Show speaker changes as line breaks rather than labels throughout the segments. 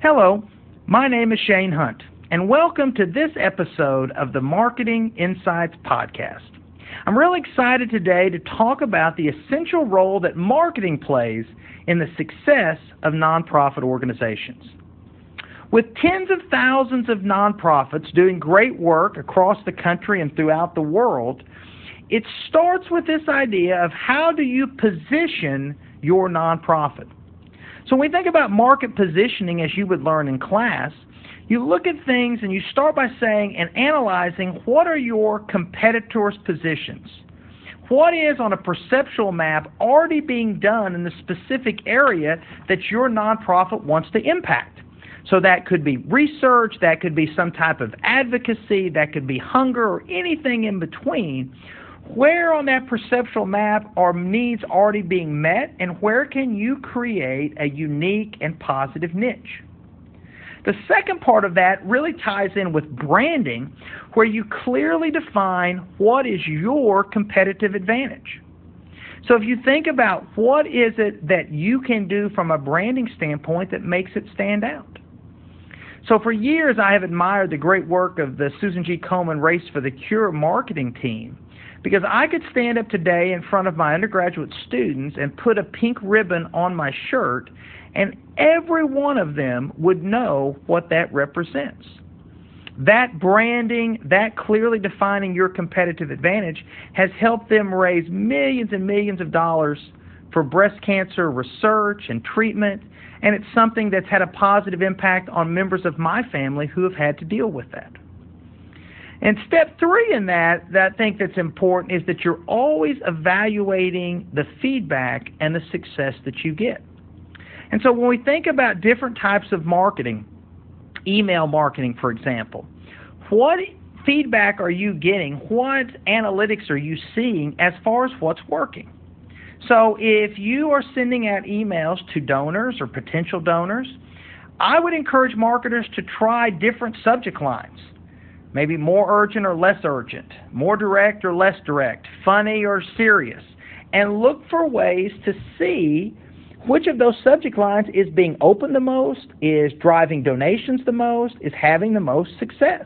Hello, my name is Shane Hunt, and welcome to this episode of the Marketing Insights Podcast. I'm really excited today to talk about the essential role that marketing plays in the success of nonprofit organizations. With tens of thousands of nonprofits doing great work across the country and throughout the world, it starts with this idea of how do you position your nonprofit? So when we think about market positioning, as you would learn in class, you look at things and you start by saying and analyzing what are your competitors' positions. What is on a perceptual map already being done in the specific area that your nonprofit wants to impact? So that could be research, that could be some type of advocacy, that could be hunger, or anything in between. Where on that perceptual map are needs already being met, and where can you create a unique and positive niche? The second part of that really ties in with branding, where you clearly define what is your competitive advantage. So if you think about what is it that you can do from a branding standpoint that makes it stand out. So for years I have admired the great work of the Susan G. Komen Race for the Cure marketing team because I could stand up today in front of my undergraduate students and put a pink ribbon on my shirt, and every one of them would know what that represents. That branding, that clearly defining your competitive advantage, has helped them raise millions and millions of dollars for breast cancer research and treatment, and it's something that's had a positive impact on members of my family who have had to deal with that. And step three in that, that I think that's important, is that you're always evaluating the feedback and the success that you get. And so when we think about different types of marketing, email marketing, for example, what feedback are you getting? What analytics are you seeing as far as what's working? So if you are sending out emails to donors or potential donors, I would encourage marketers to try different subject lines maybe more urgent or less urgent, more direct or less direct, funny or serious, and look for ways to see which of those subject lines is being opened the most, is driving donations the most, is having the most success.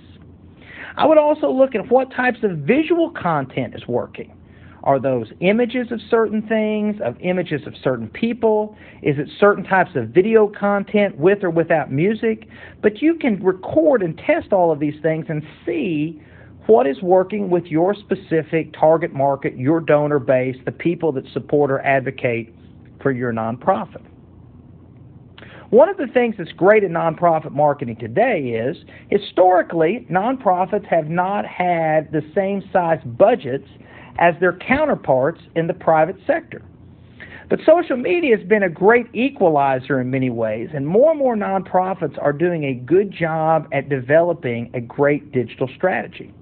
I would also look at what types of visual content is working. Are those images of certain things, of images of certain people? Is it certain types of video content with or without music? But you can record and test all of these things and see what is working with your specific target market, your donor base, the people that support or advocate for your nonprofit. One of the things that's great in nonprofit marketing today is historically, nonprofits have not had the same size budgets as their counterparts in the private sector. But social media has been a great equalizer in many ways, and more and more nonprofits are doing a good job at developing a great digital strategy.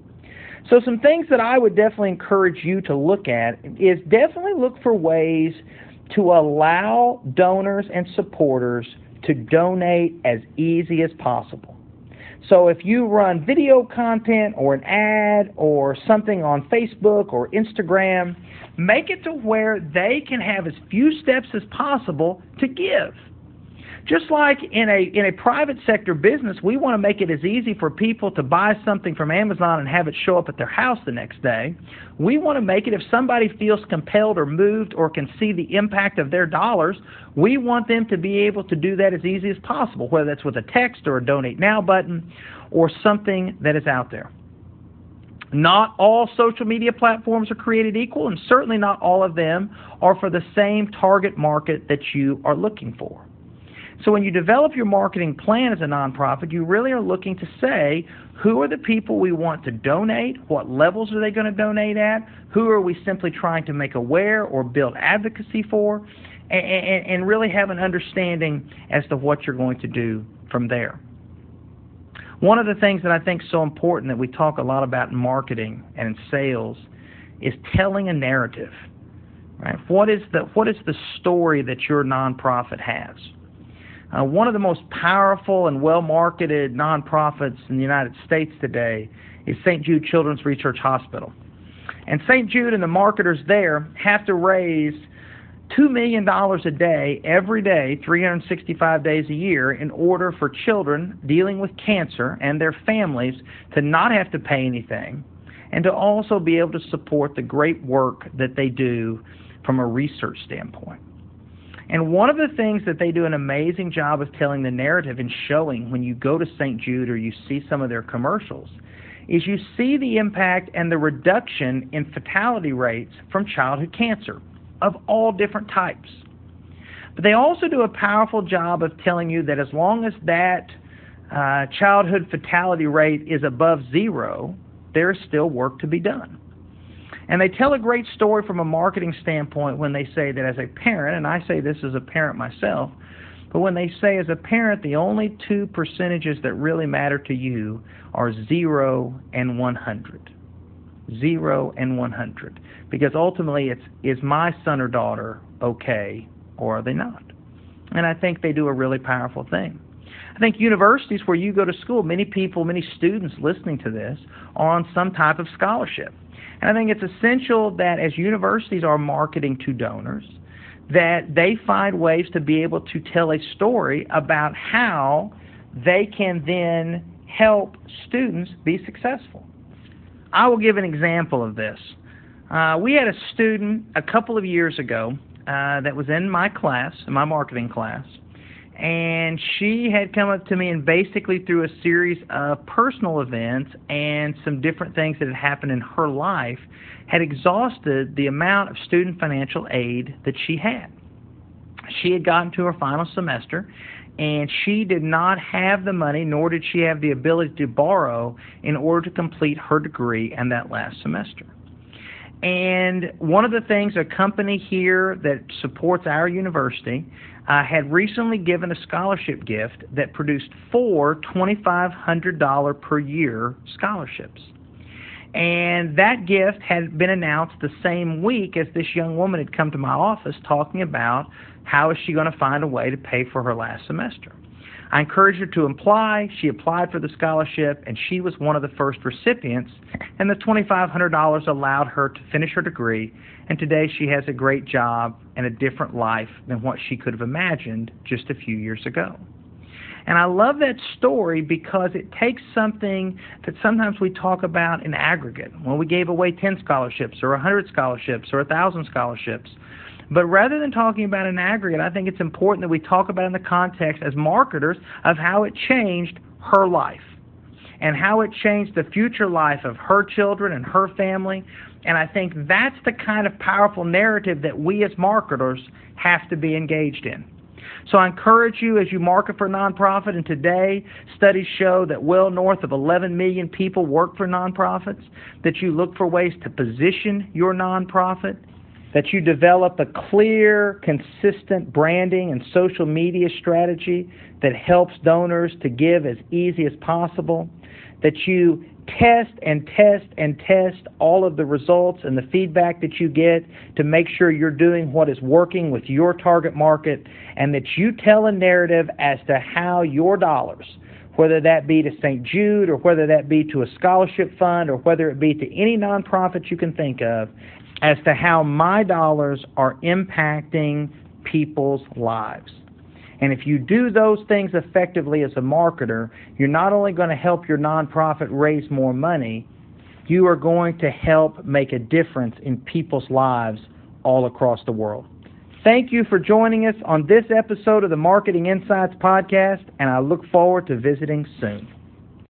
So, some things that I would definitely encourage you to look at is definitely look for ways to allow donors and supporters to donate as easy as possible. So if you run video content or an ad or something on Facebook or Instagram, make it to where they can have as few steps as possible to give. Just like in a in a private sector business, we want to make it as easy for people to buy something from Amazon and have it show up at their house the next day. We want to make it if somebody feels compelled or moved or can see the impact of their dollars, we want them to be able to do that as easy as possible, whether that's with a text or a donate now button or something that is out there. Not all social media platforms are created equal, and certainly not all of them are for the same target market that you are looking for. So when you develop your marketing plan as a nonprofit, you really are looking to say who are the people we want to donate, what levels are they going to donate at, who are we simply trying to make aware or build advocacy for, and, and, and really have an understanding as to what you're going to do from there. One of the things that I think is so important that we talk a lot about in marketing and in sales is telling a narrative. Right? What is the what is the story that your nonprofit has? Uh, one of the most powerful and well marketed nonprofits in the United States today is St. Jude Children's Research Hospital. And St. Jude and the marketers there have to raise $2 million a day, every day, 365 days a year, in order for children dealing with cancer and their families to not have to pay anything and to also be able to support the great work that they do from a research standpoint. And one of the things that they do an amazing job of telling the narrative and showing when you go to St. Jude or you see some of their commercials is you see the impact and the reduction in fatality rates from childhood cancer of all different types. But they also do a powerful job of telling you that as long as that uh, childhood fatality rate is above zero, there is still work to be done. And they tell a great story from a marketing standpoint when they say that as a parent, and I say this as a parent myself, but when they say as a parent, the only two percentages that really matter to you are 0 and 100. 0 and 100. Because ultimately, it's is my son or daughter okay or are they not? And I think they do a really powerful thing. I think universities where you go to school, many people, many students listening to this are on some type of scholarship. And I think it's essential that as universities are marketing to donors, that they find ways to be able to tell a story about how they can then help students be successful. I will give an example of this. Uh, we had a student a couple of years ago uh, that was in my class, in my marketing class, and she had come up to me and basically through a series of personal events and some different things that had happened in her life had exhausted the amount of student financial aid that she had. She had gotten to her final semester and she did not have the money nor did she have the ability to borrow in order to complete her degree and that last semester. And one of the things a company here that supports our university uh, had recently given a scholarship gift that produced four $2,500 per year scholarships. And that gift had been announced the same week as this young woman had come to my office talking about how is she going to find a way to pay for her last semester. I encouraged her to apply. She applied for the scholarship, and she was one of the first recipients. And the $2,500 allowed her to finish her degree. And today she has a great job and a different life than what she could have imagined just a few years ago. And I love that story because it takes something that sometimes we talk about in aggregate. When we gave away 10 scholarships or 100 scholarships or 1,000 scholarships, but rather than talking about an aggregate, I think it's important that we talk about in the context as marketers of how it changed her life and how it changed the future life of her children and her family. And I think that's the kind of powerful narrative that we as marketers have to be engaged in. So I encourage you as you market for nonprofit, and today studies show that well north of 11 million people work for nonprofits, that you look for ways to position your nonprofit that you develop a clear, consistent branding and social media strategy that helps donors to give as easy as possible, that you test and test and test all of the results and the feedback that you get to make sure you're doing what is working with your target market, and that you tell a narrative as to how your dollars, whether that be to St. Jude or whether that be to a scholarship fund or whether it be to any nonprofit you can think of, as to how my dollars are impacting people's lives. And if you do those things effectively as a marketer, you're not only going to help your nonprofit raise more money, you are going to help make a difference in people's lives all across the world. Thank you for joining us on this episode of the Marketing Insights Podcast, and I look forward to visiting soon.